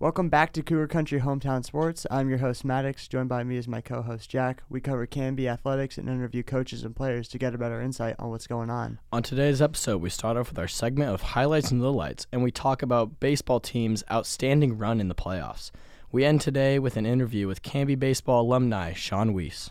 Welcome back to Cougar Country Hometown Sports. I'm your host Maddox. Joined by me is my co-host Jack. We cover Canby athletics and interview coaches and players to get a better insight on what's going on. On today's episode, we start off with our segment of highlights and lowlights, and we talk about baseball team's outstanding run in the playoffs. We end today with an interview with Canby baseball alumni Sean Wiese.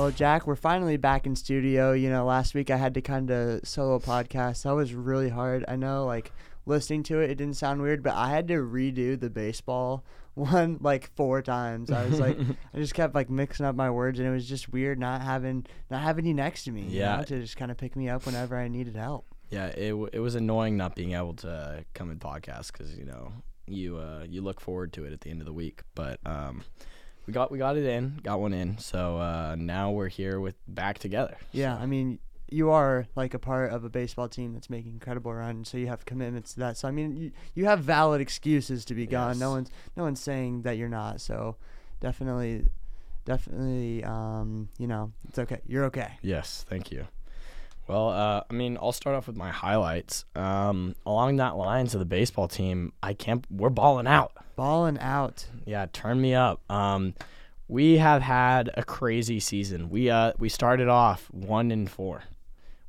Well, Jack, we're finally back in studio. You know, last week I had to kind of solo podcast. That was really hard. I know, like listening to it, it didn't sound weird, but I had to redo the baseball one like four times. I was like, I just kept like mixing up my words, and it was just weird not having not having you next to me. you Yeah. know, to just kind of pick me up whenever I needed help. Yeah, it, w- it was annoying not being able to come and podcast because you know you uh, you look forward to it at the end of the week, but um, we got we got it in, got one in, so uh, now we're here with back together. Yeah, I mean, you are like a part of a baseball team that's making incredible runs, so you have commitments to that. So I mean, you, you have valid excuses to be gone. No one's no one's saying that you're not. So definitely, definitely, um, you know, it's okay. You're okay. Yes, thank you. Well, uh, I mean, I'll start off with my highlights. Um, along that lines of the baseball team, I can't. We're balling out. Balling out. Yeah, turn me up. Um, we have had a crazy season. We uh we started off one and four.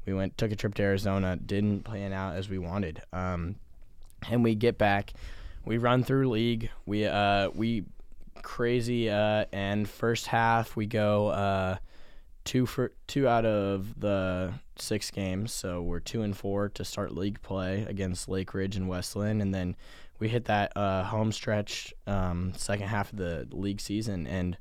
We went took a trip to Arizona, didn't plan out as we wanted. Um, and we get back, we run through league. We uh we crazy uh and first half we go uh two for two out of the six games, so we're two and four to start league play against Lake Ridge and West Linn, and then we hit that uh, home stretch um, second half of the league season, and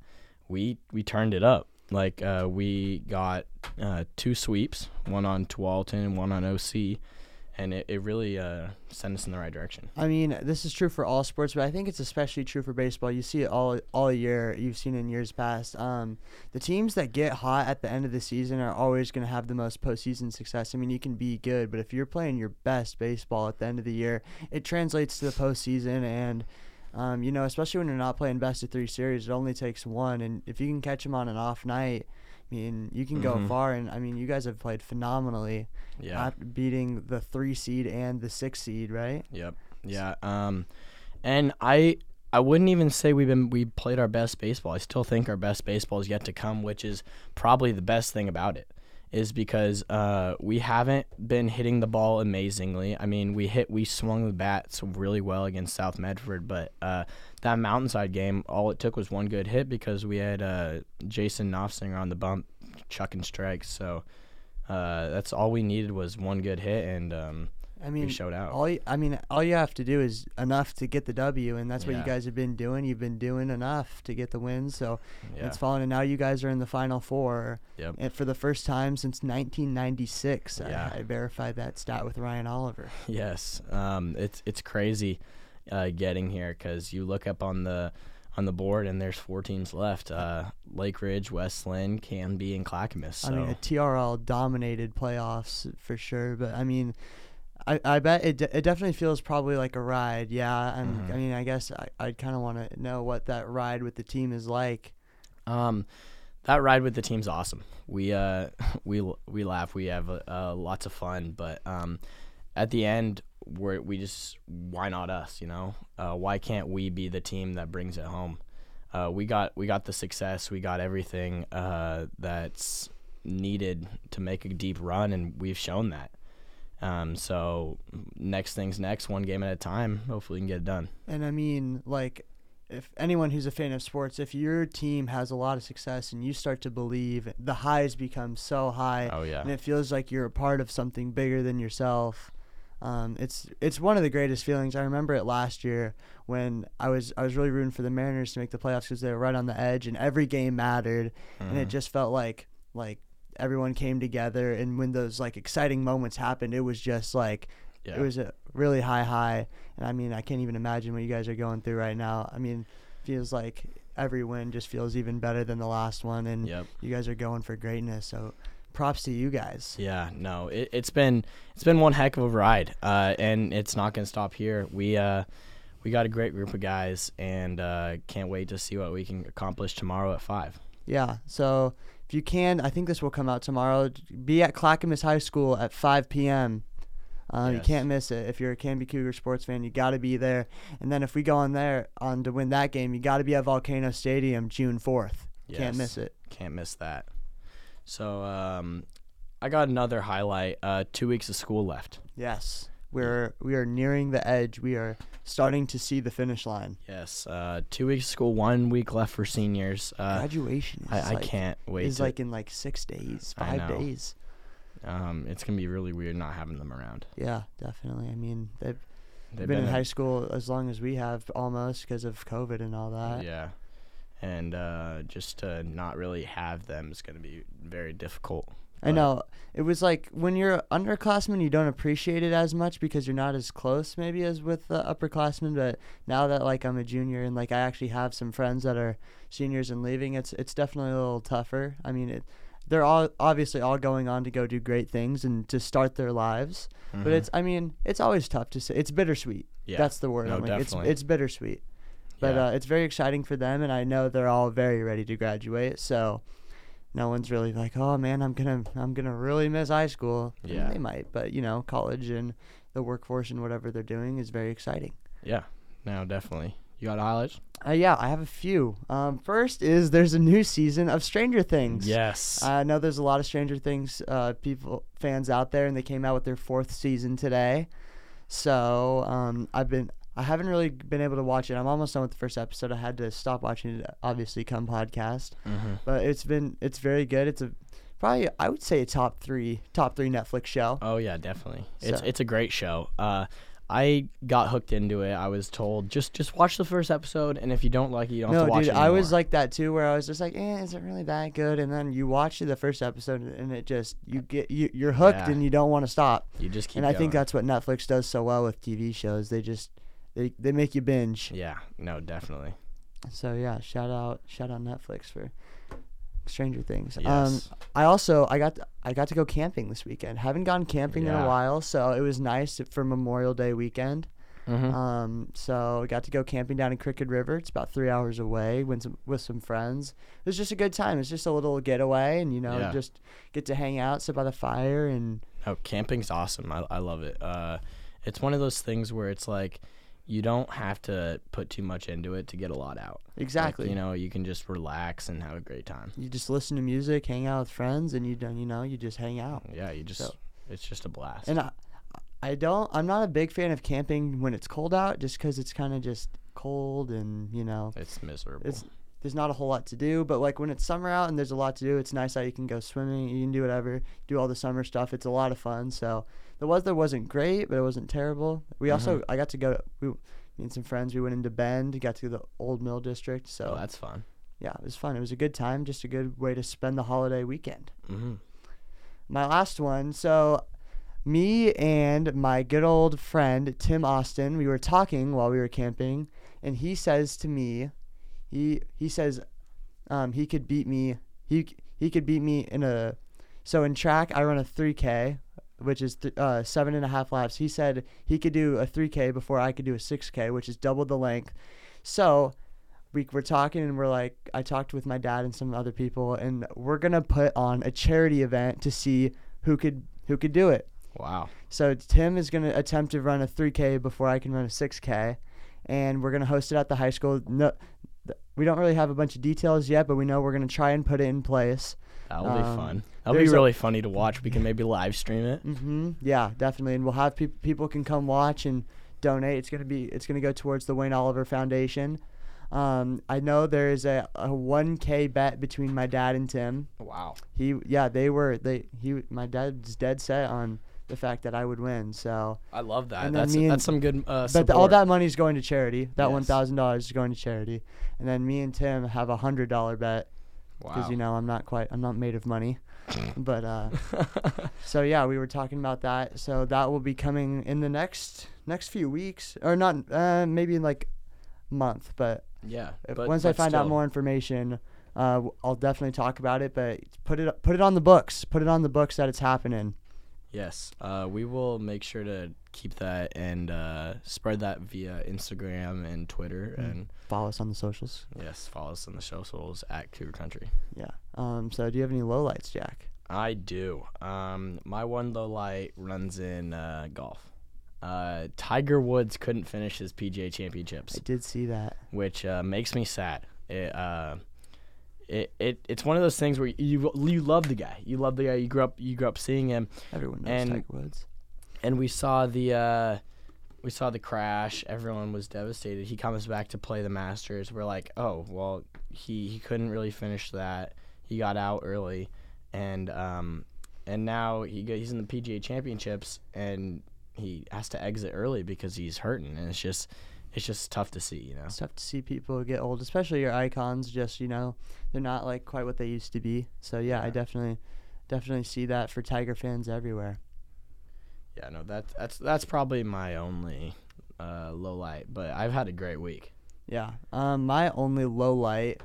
we we turned it up. Like uh, we got uh, two sweeps, one on Tualatin and one on OC, and it, it really uh, sent us in the right direction. I mean, this is true for all sports, but I think it's especially true for baseball. You see it all all year. You've seen in years past. Um, the teams that get hot at the end of the season are always going to have the most postseason success. I mean, you can be good, but if you're playing your best baseball at the end of the year, it translates to the postseason. And um, you know, especially when you're not playing best of three series, it only takes one. And if you can catch them on an off night, I mean, you can go Mhm. far. And I mean, you guys have played phenomenally, Yeah. beating the three seed and the six seed, right? Yep. Yeah. Um, and I I wouldn't even say we've been we played our best baseball. I still think our best baseball is yet to come, which is probably the best thing about it. Is because uh, we haven't been hitting the ball amazingly. I mean, we hit, we swung the bats really well against South Medford, but uh, that Mountainside game, all it took was one good hit because we had uh, Jason Knopfsinger on the bump, chucking strikes. So uh, that's all we needed was one good hit, and um, I mean, we showed out. all you, I mean, all you have to do is enough to get the W, and that's what you guys have been doing. You've been doing enough to get the wins, so yeah. it's fallen. And now you guys are in the final four, Yep. and for the first time since 1996. Yeah. I, I verified that stat with Ryan Oliver. Yes, um, it's it's crazy uh, getting here because you look up on the on the board and there's four teams left: uh, Lake Ridge, West Linn, Canby, and Clackamas. So I mean, a TRL dominated playoffs for sure, but I mean. I, I bet it, de- it definitely feels probably like a ride. Yeah, and Mhm. I mean, I guess I, I'd kind of want to know what that ride with the team is like. um, that ride with the team's awesome. We uh we we laugh, we have uh, uh, lots of fun, but um, at the end we we just why not us? You know, uh, why can't we be the team that brings it home? Uh, we got we got the success, we got everything uh, that's needed to make a deep run, and we've shown that. Um, so next thing's next, one game at a time. Hopefully, we can get it done. And I mean, like, if anyone who's a fan of sports, if your team has a lot of success and you start to believe, the highs become so high, Oh yeah, and it feels like you're a part of something bigger than yourself. Um, it's it's one of the greatest feelings. I remember it last year when I was I was really rooting for the Mariners to make the playoffs because they were right on the edge and every game mattered, and it Mhm. just felt like like everyone came together. And when those like exciting moments happened, it was just like yeah. it was a really high high and i mean i can't even imagine what you guys are going through right now i mean feels like every win just feels even better than the last one and Yep. you guys are going for greatness so props to you guys Yeah, no, it, it's been it's been one heck of a ride, uh, and it's not gonna stop here. We uh, we got a great group of guys, and uh, can't wait to see what we can accomplish tomorrow at five. yeah so if you can, I think this will come out tomorrow. Be at Clackamas High School at 5 p.m. Uh, You can't miss it. If you're a Canby Cougar sports fan, you got to be there. And then if we go on there on to win that game, you got to be at Volcano Stadium June 4th. Can't miss it. Can't miss that. So um, I got another highlight. Uh, two weeks of school left. Yes, we're we are nearing the edge. We are starting to see the finish line. Yes. Uh, two weeks of school. One week left for seniors. Uh, Graduation. Is I, I like, can't wait. Is to, like in like six days, five days. um, it's gonna be really weird not having them around. Yeah, definitely. I mean, they've, They've been, in a- high school as long as we have, almost because of COVID and all that. Yeah. And uh, just to not really have them is gonna be very difficult. I know. It was like when you're underclassmen, you don't appreciate it as much because you're not as close maybe as with the upperclassmen. But now that like I'm a junior and like I actually have some friends that are seniors and leaving, it's it's definitely a little tougher. I mean, it, they're all obviously all going on to go do great things and to start their lives. But Mhm. it's I mean it's always tough to say. It's bittersweet. yeah. That's the word. No, I'm like, it's definitely. it's bittersweet. But yeah. uh, it's very exciting for them, and I know they're all very ready to graduate. So no one's really like, oh man, I'm gonna I'm gonna really miss high school. Yeah. they might, but you know, college and the workforce and whatever they're doing is very exciting. yeah. No, definitely. You got highlights? Uh, yeah, I have a few. Um, first is there's a new season of Stranger Things. Yes. I know there's a lot of Stranger Things uh, people fans out there, and they came out with their fourth season today. So um, I've been I haven't really been able to watch it. I'm almost done with the first episode. I had to stop watching it, obviously, come podcast. mm-hmm. But it's been it's very good. It's a probably I would say a top three top three Netflix show. Oh yeah, definitely. It's So- it's a great show. Uh, I got hooked into it. I was told just just watch the first episode, and if you don't like it, you don't have No, to watch dude, it I was like that too, where I was just like, "Eh, is it really that good?" And then you watch the first episode, and it just you get you you're hooked, Yeah. and you don't want to stop. you just keep. and I think that's what Netflix does so well with TV shows. They just they they make you binge. Yeah. No, definitely. So yeah, shout out shout out Netflix for Stranger Things. Um, Yes. I also I got I got to go camping this weekend. Haven't gone camping in a while, so it was nice for Memorial Day weekend. mm-hmm. Um, so I got to go camping down in Crooked River. It's about three hours away. Went some, with some friends. It was just a good time. It's just a little getaway, and you know, Yeah. just get to hang out, sit by the fire, and oh, camping's awesome. I, I love it. Uh, it's one of those things where it's like you don't have to put too much into it to get a lot out. Like, exactly. you know, you can just relax and have a great time. you just listen to music, hang out with friends, and you don't, you know, you just hang out. Yeah, you just So- it's just a blast. And I, I don't. I'm not a big fan of camping when it's cold out, just because it's kind of just cold and you know, it's miserable. it's there's not a whole lot to do. But like when it's summer out and there's a lot to do, it's nice that you can go swimming, you can do whatever, do all the summer stuff. It's a lot of fun. So the weather wasn't great, but it wasn't terrible. We also Mhm. I got to go. We me and some friends. We went into Bend, got to the Old Mill District. So oh, that's fun. yeah, it was fun. It was a good time. Just a good way to spend the holiday weekend. Mm-hmm. My last one. So me and my good old friend Tim Austin, we were talking while we were camping, and he says to me, he he says, um, he could beat me. He he could beat me in a. So in track, I run a 3K, which is th- uh, seven and a half laps. He said he could do a 3K before I could do a 6K, which is double the length. So we were talking and we're like, I talked with my dad and some other people, and we're gonna put on a charity event to see who could who could do it. Wow. So Tim is gonna attempt to run a 3K before I can run a 6K, and we're gonna host it at the high school. No, th- we don't really have a bunch of details yet, but we know we're gonna try and put it in place. That'll be Um, fun. That'll be there's a- really funny to watch. We can maybe live stream it. Mm-hmm. Yeah, definitely, and we'll have peop people can come watch and donate. It's gonna be it's gonna go towards the Wayne Oliver Foundation. Um, I know there is a, a 1K bet between my dad and Tim. Wow. He yeah they were they he my dad's dead set on the fact that I would win. So I love that. And That's and- that's some good uh, but the, all that money's going to charity. That Yes. one thousand dollars is going to charity, and then me and Tim have a hundred dollar bet because Wow. you know I'm not quite I'm not made of money, but uh, so yeah we were talking about that. So that will be coming in the next next few weeks or not uh, maybe in like month, but yeah. but, once I but find out more information, uh, I'll definitely talk about it. But put it put it on the books. Put it on the books that it's happening. Yes, uh, we will make sure to keep that and uh, spread that via Instagram and Twitter. Mm. And Follow us on the socials. yes, follow us on the socials at Cougar Country. Yeah. Um. So, do you have any lowlights, Jack? I do. Um, my one low light runs in uh, golf. Uh, Tiger Woods couldn't finish his PGA Championships. I did see that. which uh, makes me sad. It, uh, it, it it's one of those things where you you love the guy. You love the guy. You grew up you grew up seeing him, Everyone knows And- Tiger Woods. and we saw the uh, we saw the crash. Everyone was devastated. He comes back to play the Masters. We're like, oh well, he he couldn't really finish that. He got out early, and um, and now he go, he's in the PGA Championships, and he has to exit early because he's hurting, and it's just it's just tough to see, you know. It's tough to see people get old, especially your icons. Just you know, they're not like quite what they used to be. So yeah, I definitely, definitely see that for Tiger fans everywhere. Yeah, no, that's that's that's probably my only uh, low light. But I've had a great week. Yeah. Um, my only low light,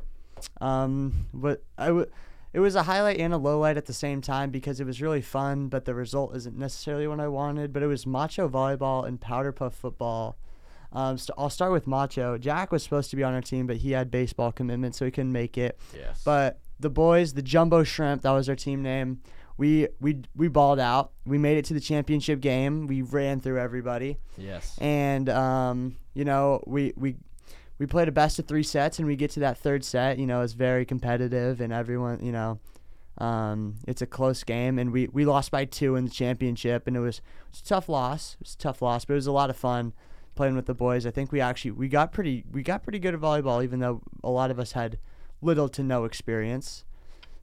um, but I would. It was a highlight and a low light at the same time because it was really fun, but the result isn't necessarily what I wanted. But it was macho volleyball and powder puff football. Um, so I'll start with macho. Jack was supposed to be on our team, but he had baseball commitments, so he couldn't make it. Yes. But the boys, the Jumbo Shrimp, that was our team name. We we we balled out. We made it to the championship game. We ran through everybody, yes. and um, you know we we we played a best of three sets, and we get to that third set. You know, it's very competitive, and everyone, you know, um, it's a close game, and we we lost by two in the championship, and it was, it was a tough loss. It was a tough loss, but it was a lot of fun playing with the boys. I think we actually we got pretty we got pretty good at volleyball, even though a lot of us had little to no experience.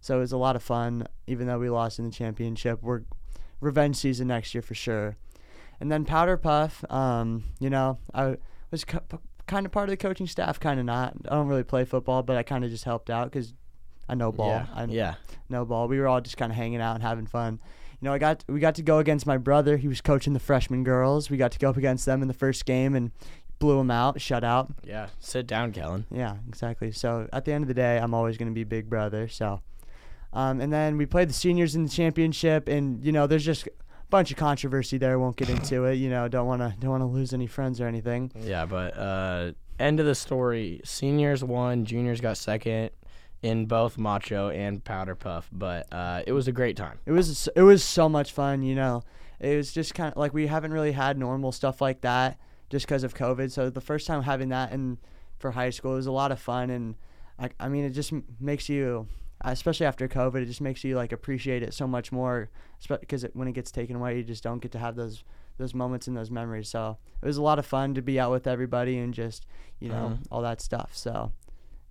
So it was a lot of fun, even though we lost in the championship. We're revenge season next year for sure. And then Powder Puff, um, you know, I was co- kind of part of the coaching staff, kind of not. I don't really play football, but I kind of just helped out because I know ball. Yeah. I yeah. know ball. We were all just kind of hanging out and having fun. You know, I got we got to go against my brother. He was coaching the freshman girls. We got to go up against them in the first game and blew them out, shut out. Yeah. Sit down, Kellen. Yeah, exactly. So at the end of the day, I'm always going to be big brother. So, um, and then we played the seniors in the championship, and you know, there's just a bunch of controversy there. Won't get into it. You know, don't want to don't want to lose any friends or anything. Yeah, but uh, end of the story. Seniors won. Juniors got second in both Macho and Powder Puff. But uh, it was a great time. It was it was so much fun. You know, it was just kind of like we haven't really had normal stuff like that just because of COVID. So the first time having that in for high school it was a lot of fun, and I, I mean, it just makes you, especially after COVID, it just makes you like appreciate it so much more. Because it, when it gets taken away, you just don't get to have those those moments and those memories. So it was a lot of fun to be out with everybody and just you know Mhm. all that stuff. So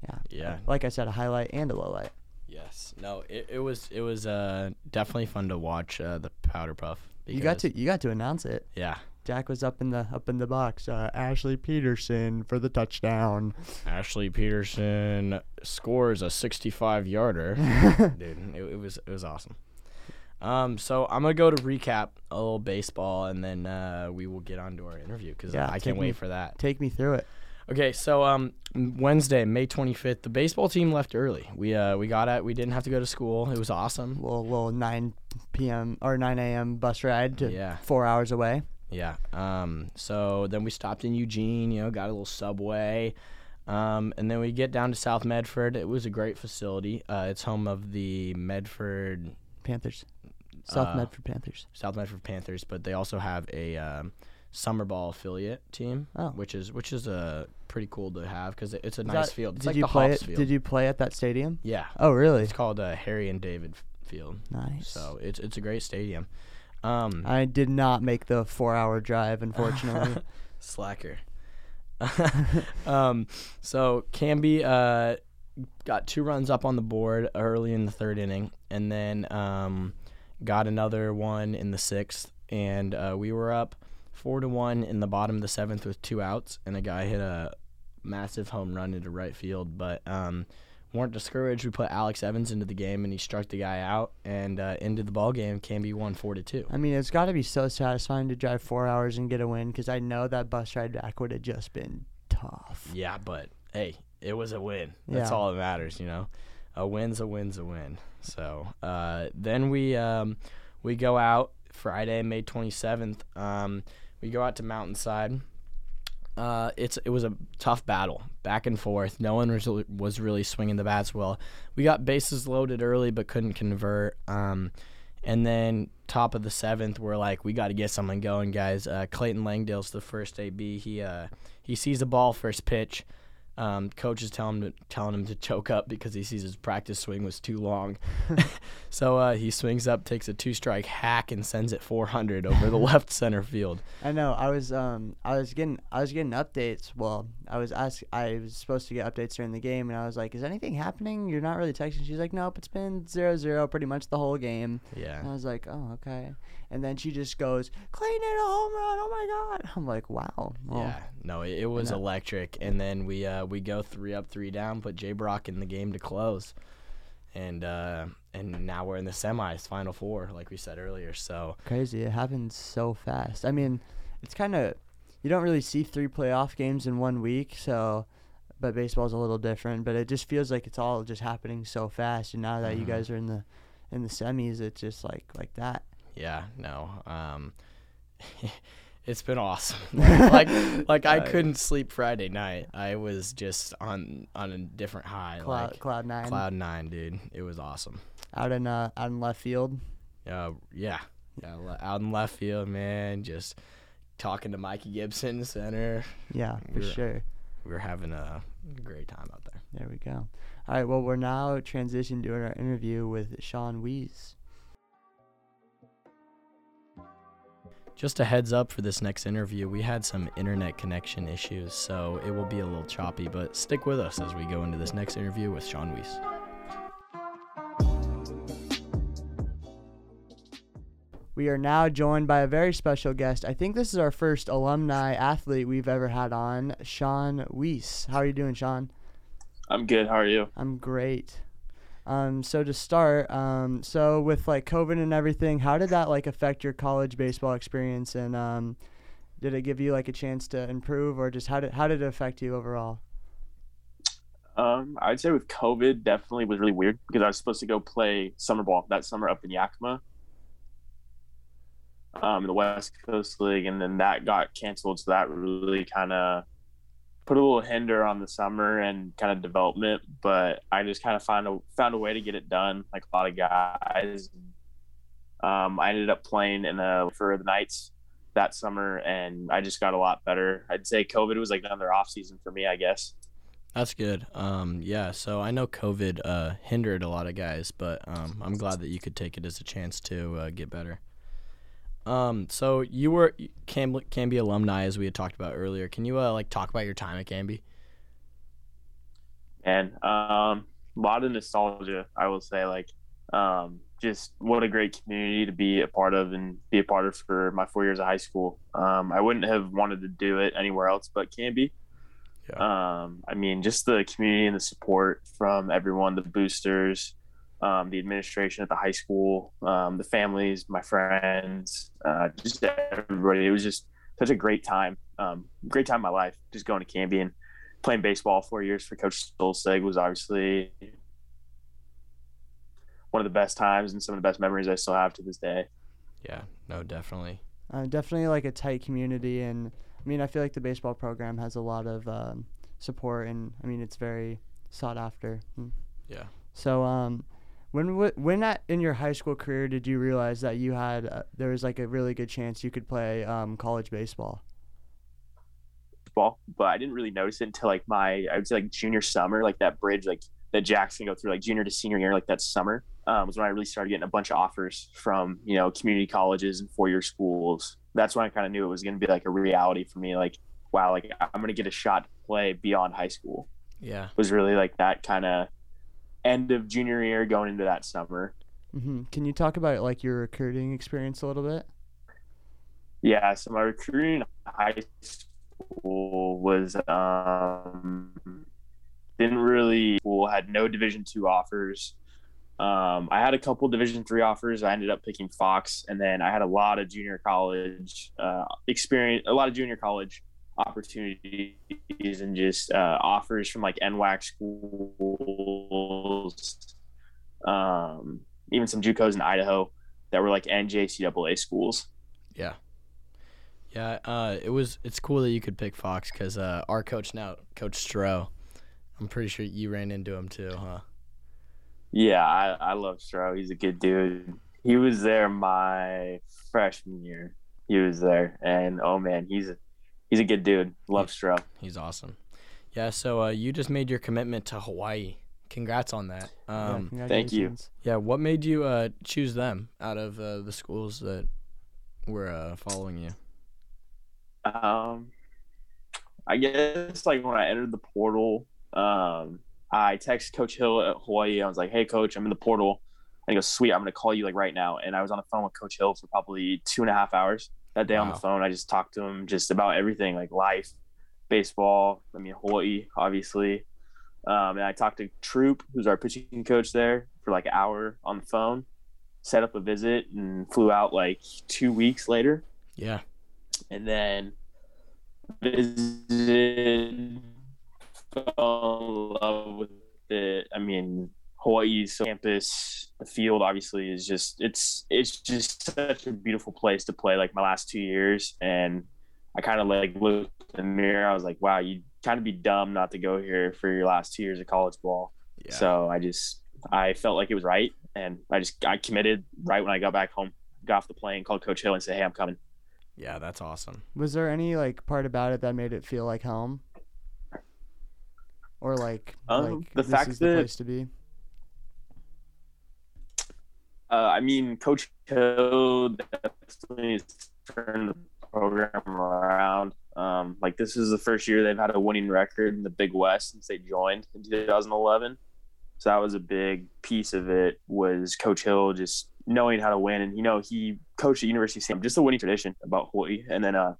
yeah, Yeah. like I said, a highlight and a low light. Yes. No. It, it was it was uh, definitely fun to watch uh, the Powder Puff. You got to you got to announce it. Yeah. Jack was up in the up in the box. Uh, Ashley Peterson for the touchdown. Ashley Peterson scores a 65 yarder. Dude, it, it was it was awesome. Um, so I'm gonna go to recap a little baseball, and then uh, we will get on to our interview because Yeah, I can't wait me- for that. Take me through it. Okay, so um, Wednesday, May 25th, the baseball team left early. We uh we got at we didn't have to go to school. It was awesome. Little little 9 p.m. or 9 a.m. bus ride to Yeah. four hours away. Yeah. Um. So then we stopped in Eugene. You know, got a little subway. Um, and then we get down to South Medford. It was a great facility. Uh, it's home of the Medford Panthers. South Uh, Medford Panthers. South Medford Panthers, but they also have a um, summer ball affiliate team, Oh. which is which is uh, pretty cool to have because it's a Is nice that- field. It's did like you the play it? field. Did you play at that stadium? Yeah, Oh, really? it's called uh, Harry and David Field. Nice. So it's it's a great stadium. Um, I did not make the four-hour drive, unfortunately. Slacker. um, so Canby uh, got two runs up on the board early in the third inning, and then um, got another one in the sixth, and uh, we were up four to one in the bottom of the seventh with two outs, and a guy hit a massive home run into right field, but um, weren't discouraged. We put Alex Evans into the game, and he struck the guy out, and uh, ended the ball game. Canby won four to two. I mean, it's got to be so satisfying to drive four hours and get a win because I know that bus ride back would have just been tough. Yeah, but hey, it was a win. That's Yeah. all that matters, you know. A win's a win's a win. So uh, then we um, we go out Friday, May 27th. Um, we go out to Mountainside. Uh, it's it was a tough battle, back and forth. No one was was really swinging the bats well. We got bases loaded early, but couldn't convert. Um, and then top of the seventh, we're like, we got to get something going, guys. Uh, Clayton Langdale's the first AB. He uh, he sees the ball first pitch. Um, coach is telling him to, telling him to choke up because he sees his practice swing was too long. so uh, he swings up, takes a two strike hack, and sends it 400 over the left center field. I know. I was um I was getting I was getting updates. Well, I was asked I was supposed to get updates during the game, and I was like, "Is anything happening? You're not really texting." She's like, "Nope, it's been zero zero pretty much the whole game." Yeah. And I was like, "Oh, okay." And then she just goes, "Clayton hit a home run! Oh my god!" I'm like, "Wow." Well, Yeah, no, it, it was electric, and then we uh, we go three up, three down, put Jay Brock in the game to close, and uh, and now we're in the semis, final four, like we said earlier. So Crazy. It happens so fast. I mean, it's kind of you don't really see three playoff games in one week, so but baseball's a little different, but it just feels like it's all just happening so fast and now that you Mhm. guys are in the in the semis, it's just like like that. yeah, no, um, it's been awesome. like like I couldn't sleep Friday night. I was just on on a different high, Cloud like Cloud 9 cloud nine, dude. It was awesome. out in uh out in left field. Uh, yeah, yeah, le- out in left field, man, just talking to Mikey Gibson, center. Yeah, for We're- sure. We were having a great time out there. There we go. All right, well, we're now transitioning to our interview with Sean Wiese. Just a heads up for this next interview, we had some internet connection issues, so it will be a little choppy, but stick with us as we go into this next interview with Sean Wiese. We are now joined by a very special guest. I think this is our first alumni athlete we've ever had on, Sean Wiese. How are you doing, Sean? I'm good. How are you? I'm great. Um, so to start, um, so with like COVID and everything, how did that like affect your college baseball experience? And um, did it give you like a chance to improve, or just how did how did it affect you overall? Um, I'd say with COVID, definitely was really weird because I was supposed to go play summer ball that summer up in Yakima, um, in the West Coast League, and then that got canceled. So that really kind of put a little hinder on the summer and kind of development. But I just kind of found a found a way to get it done, like a lot of guys. Um, I ended up playing in a for the Knights that summer, and I just got a lot better. I'd say COVID was like another off season for me, I guess. That's good. Um, yeah, so I know COVID uh, hindered a lot of guys, but um, I'm glad that you could take it as a chance to uh, get better. Um, so you were Cam- Canby alumni, as we had talked about earlier. Can you uh, like talk about your time at Canby? and um, a lot of nostalgia. I will say, like, um, just what a great community to be a part of and be a part of for my four years of high school. Um, I wouldn't have wanted to do it anywhere else but Canby. Yeah. Um, I mean, just the community and the support from everyone, the boosters, um, the administration at the high school, um, the families, my friends, uh, just everybody. It was just such a great time. Um, great time of my life, just going to Canby and playing baseball four years for Coach Stolzig was obviously one of the best times and some of the best memories I still have to this day. Yeah, no, definitely. Uh, definitely like a tight community, and I mean, I feel like the baseball program has a lot of um, support, and I mean, it's very sought after. Mm. Yeah. So, um, when when at, in your high school career did you realize that you had uh, there was like a really good chance you could play um, college baseball? Ball, but I didn't really notice it until like my I would say like junior summer, like that bridge, like that Jackson go through like junior to senior year, like that summer um, was when I really started getting a bunch of offers from you know community colleges and four year schools. That's when I kind of knew it was going to be like a reality for me. Like wow, like I'm going to get a shot to play beyond high school. Yeah. Was really like that kind of end of junior year going into that summer. hmm Can you talk about like your recruiting experience a little bit? Yeah, so my recruiting high school was um didn't really well, had no division two offers. Um, I had a couple division three offers. I ended up picking Fox, and then I had a lot of junior college uh, experience, a lot of junior college opportunities, and just uh, offers from like NWAC schools, um, even some JUCOs in Idaho. that were like NJCAA schools. Yeah. Yeah, uh, it was. It's cool that you could pick Fox because uh, our coach now, Coach Stroh, I'm pretty sure you ran into him too, huh? Yeah, I, I love Stroh. He's a good dude. He was there my freshman year. He was there, and oh man, he's a he's a good dude. Love Stroh. He's awesome. Yeah, so uh, you just made your commitment to Hawaii. Congrats on that. Yeah, Um, Thank you. yeah, what made you uh, choose them out of uh, the schools that were uh, following you? Um, I guess like when I entered the portal, um, I texted Coach Hill at Hawaii. I was like, "Hey, Coach, I'm in the portal." And he goes, "Sweet, I'm gonna call you like right now." And I was on the phone with Coach Hill for probably two and a half hours that day on the phone. I just talked to him just about everything, like life, baseball. I mean, Hawaii, obviously. Um, and I talked to Troop, who's our pitching coach there, for like an hour on the phone. Set up a visit and flew out like two weeks later Yeah, and then visited, fell in love with it. I mean, Hawaii's campus, the field obviously is just it's it's just such a beautiful place to play. Like my last two years, and I kind of like looked in the mirror. I was like, wow, you kind of be dumb not to go here for your last two years of college ball. yeah. So I just I felt like it was right, and I just I committed right when I got back home. Got off the plane, called Coach Hill, and said, "Hey, I'm coming." yeah, that's awesome. Was there any like part about it that made it feel like home? Or like, Um, like the this fact is the place to be? Uh, I mean, Coach Hill definitely turned the program around. Um, like this is the first year they've had a winning record in the Big West since they joined in 2011. So that was a big piece of it. Was Coach Hill just knowing how to win, and you know he coached at University of Sam, just a winning tradition about Hawaii, and then uh,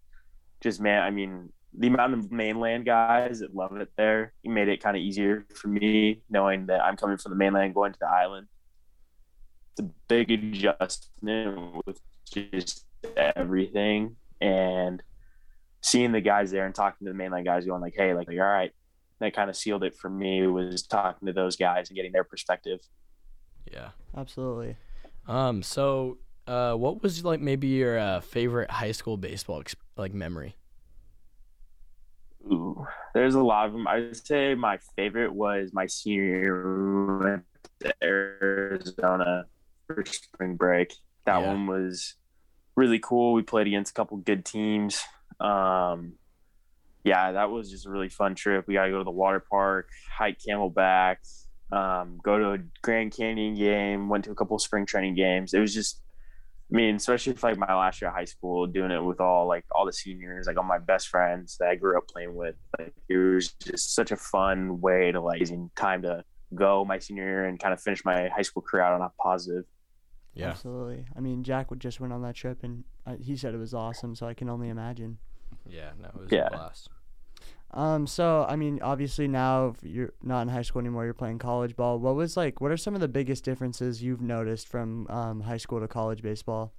just man, I mean, the amount of mainland guys that love it there, he made it kind of easier for me knowing that I'm coming from the mainland, going to the island a big adjustment with just everything and seeing the guys there and talking to the mainland guys going like hey like, all right that kind of sealed it for me was talking to those guys and getting their perspective Yeah. Absolutely. Um. So, uh, what was like maybe your uh, favorite high school baseball ex- like memory? Ooh, there's a lot of them i would say my favorite was my senior year we arizona for spring break that Yeah. one was really cool we played against a couple good teams um yeah, that was just a really fun trip. We got to go to the water park, hike Camelback, um, go to a Grand Canyon game, went to a couple of spring training games. It was just, I mean, especially for like my last year of high school, doing it with all like all the seniors, like all my best friends that I grew up playing with. Like it was just such a fun way to like using time to go my senior year and kind of finish my high school career out on a positive. Yeah. Absolutely. I mean, Jack would just went on that trip, and uh, he said it was awesome. So I can only imagine. Yeah. No, it was Yeah. a blast. Um. So I mean, obviously now you're not in high school anymore. You're playing college ball. What was like? What are some of the biggest differences you've noticed from um, high school to college baseball?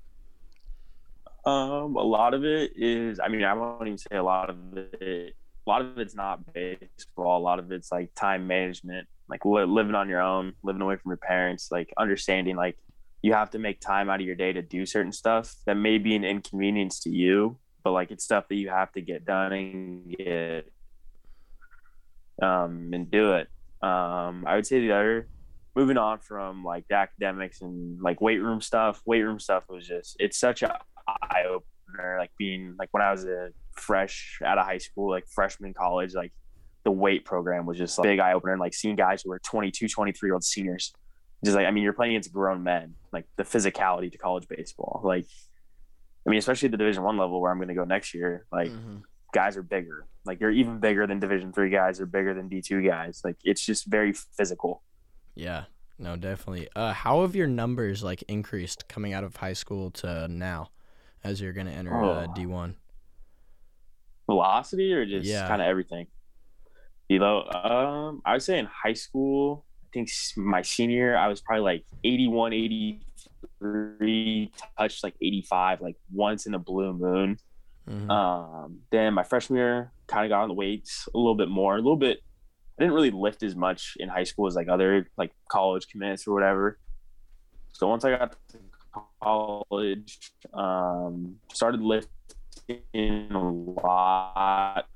Um, a lot of it is, I mean, I won't even say a lot of it. A lot of it's not baseball. A lot of it's like time management, like li- living on your own, living away from your parents, like understanding like you have to make time out of your day to do certain stuff that may be an inconvenience to you, but like it's stuff that you have to get done and get um and do it. Um, I would say the other moving on from like the academics and like weight room stuff, weight room stuff was just it's such a eye opener. Like being like when I was a fresh out of high school, like freshman college, like the weight program was just like, a big eye opener. Like seeing guys who were 22, 23 year old seniors, just like I mean, you're playing against grown men. Like the physicality to college baseball, like I mean, especially at the Division One level where I'm going to go next year, like Mhm. guys are bigger. Like you're even bigger than Division Three guys. They're bigger than D two guys. Like it's just very physical. Yeah. No, definitely. Uh, how have your numbers like increased coming out of high school to now, as you're gonna enter uh, Oh. D one? velocity or just Yeah. kind of everything? You know, um, I would say in high school, think my senior I was probably like 81, 83, touched like 85, like once in a blue moon. Mhm. Um, then my freshman year, kind of got on the weights a little bit more, a little bit. I didn't really lift as much in high school as like other like college commits or whatever. So once I got to college. Um, started lifting a lot.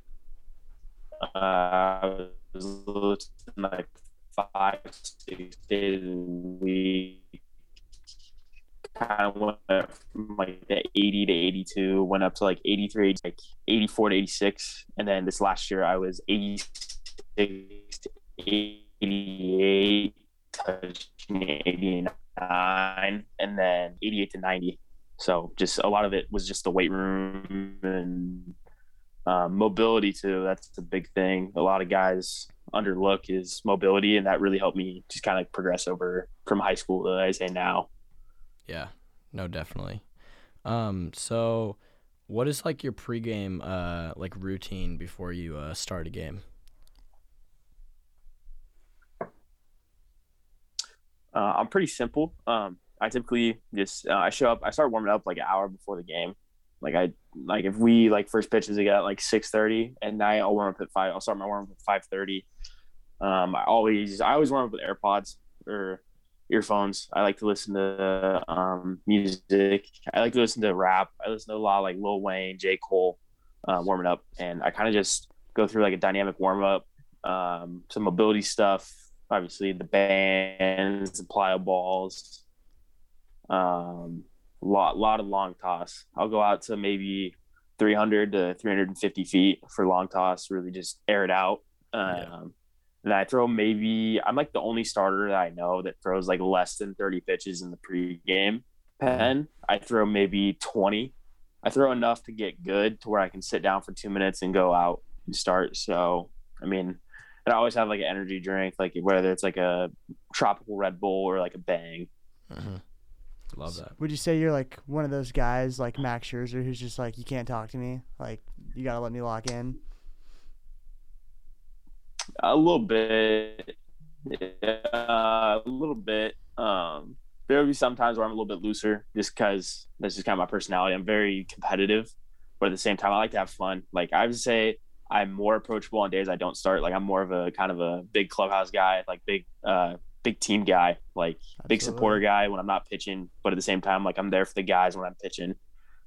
Uh, I was lifting like five, six days a week. Kind of went from like the 80 to 82, went up to like 83, like 84 to 86. And then this last year, I was 86 to 88, touching 89, and then 88 to 90. So just a lot of it was just the weight room and um, mobility too. That's a big thing. A lot of guys underlook is mobility, and that really helped me just kind of progress over from high school to I say now. Yeah, no, definitely. Um, so what is like your pregame uh like routine before you uh start a game? Uh, I'm pretty simple. Um, I typically just uh, I show up. I start warming up like an hour before the game. Like I like if we like first pitches again at like six thirty at night, I'll warm up at five. I'll start my warm up at five thirty. Um, I always I always warm up with AirPods or earphones. I like to listen to um, music. I like to listen to rap. I listen to a lot of like Lil Wayne, J Cole, uh, warming up, and I kind of just go through like a dynamic warm up, um, some mobility stuff. Obviously, the bands, the plyo balls, um, lot lot of long toss. I'll go out to maybe 300 to 350 feet for long toss. Really just air it out. Um, Yeah. And I throw maybe I'm like the only starter that I know that throws like less than 30 pitches in the pregame pen. I throw maybe 20. I throw enough to get good to where I can sit down for two minutes and go out and start. So I mean, and I always have like an energy drink, like whether it's like a tropical Red Bull or like a Bang. Mm-hmm. Love that. Would you say you're like one of those guys like Max Scherzer who's just like you can't talk to me, like you gotta let me lock in? A little bit, uh, a little bit. Um, there will be some times where I'm a little bit looser, just because that's just kind of my personality. I'm very competitive, but at the same time, I like to have fun. Like I would say, I'm more approachable on days I don't start. Like I'm more of a kind of a big clubhouse guy, like big, uh, big team guy, like big supporter guy when I'm not pitching. But at the same time, like I'm there for the guys when I'm pitching.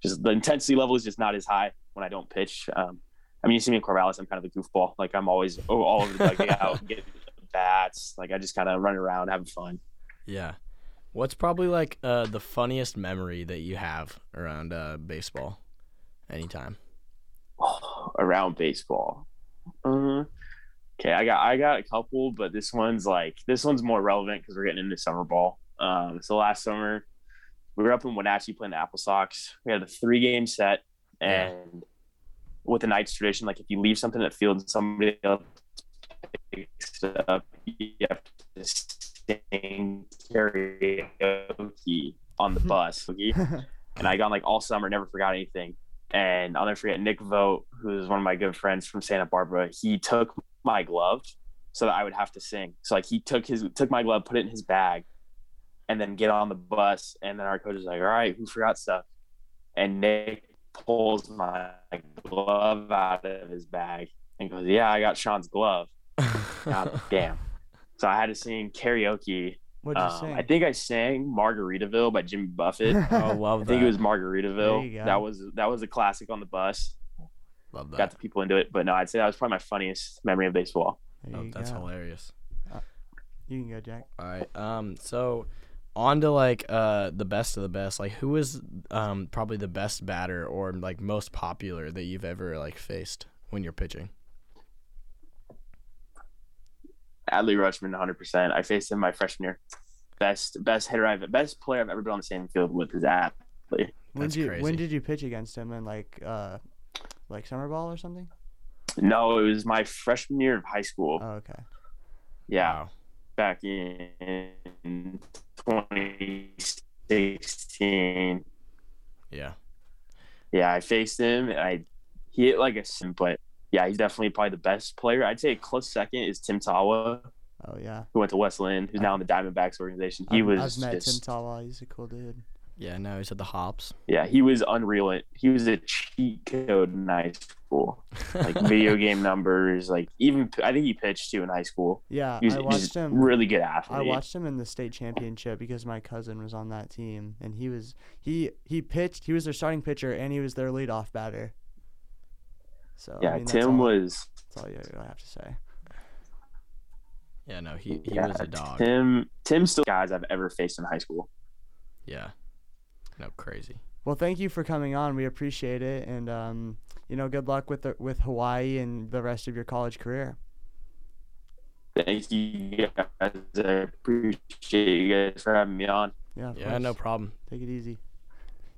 Just the intensity level is just not as high when I don't pitch. Um, I mean, you see me in Corvallis, I'm kind of a goofball. Like I'm always oh, all over the dugout, getting bats. Like I just kind of run around, having fun. Yeah. What's probably like uh the funniest memory that you have around uh baseball? Anytime. around baseball. Uh, okay, I got I got a couple, but this one's like this one's more relevant because we're getting into summer ball. Um, so last summer we were up in Wenatchee playing the Apple Sox. We had a three game set, and with the Knights tradition, like if you leave something at field and somebody else picks it up, you have to sing karaoke on the bus. and I got like all summer, never forgot anything. And I'll never forget Nick Vote, who's one of my good friends from Santa Barbara. He took my glove so that I would have to sing. So like he took his took my glove, put it in his bag, and then get on the bus. And then our coach was like, "All right, who forgot stuff?" And Nick pulls my glove out of his bag and goes, "Yeah, I got Sean's glove." God damn. So I had to sing karaoke. What'd you Um, sing? I think I sang Margaritaville by Jimmy Buffett. oh, love I think it was Margaritaville. That was that was a classic on the bus. Love Got the people into it. But no, I'd say that was probably my funniest memory of baseball. Oh, that's go. hilarious. You can go, Jack. All right. Um. So, on to like uh the best of the best. Like, who is um probably the best batter or like most popular that you've ever like faced when you're pitching? Adley Rutschman, 100. percent I faced him my freshman year. Best best hitter I've best player I've ever been on the same field with is Adley. When did you, crazy. when did you pitch against him and like uh like summer ball or something? No, it was my freshman year of high school. Oh, okay. yeah, Wow. back in 2016. Yeah. Yeah, I faced him and I he hit like a sim, but yeah, he's definitely probably the best player. I'd say a close second is Tim Tawa, Oh yeah. who went to West Linn, who's now in the Diamondbacks organization. He I've, was I've met just Tim Tawa. He's a cool dude. Yeah, no, he's at the Hops. Yeah, he was unreal. He was a cheat code in high school. Like video game numbers, like even I think he pitched too in high school. Yeah, He was I just watched him. really good athlete. I watched him in the state championship because my cousin was on that team, and he was he he pitched. He was their starting pitcher, and he was their leadoff batter. So I yeah, mean, Tim all, was That's all you really have to say. Yeah, no, he, he yeah, was a dog. Tim Tim's still guys I've ever faced in high school. Yeah. No, crazy. Well, thank you for coming on. We appreciate it, and um, you know, good luck with the, with Hawaii and the rest of your college career. Thank you guys. I appreciate you guys for having me on. Yeah, Yeah, course. no problem. Take it easy.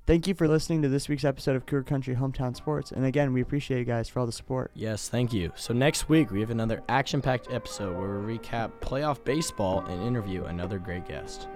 Thank you for listening to this week's episode of Cougar Country Hometown Sports, and again, we appreciate you guys for all the support. Yes, thank you. So next week we have another action-packed episode where we recap playoff baseball and interview another great guest.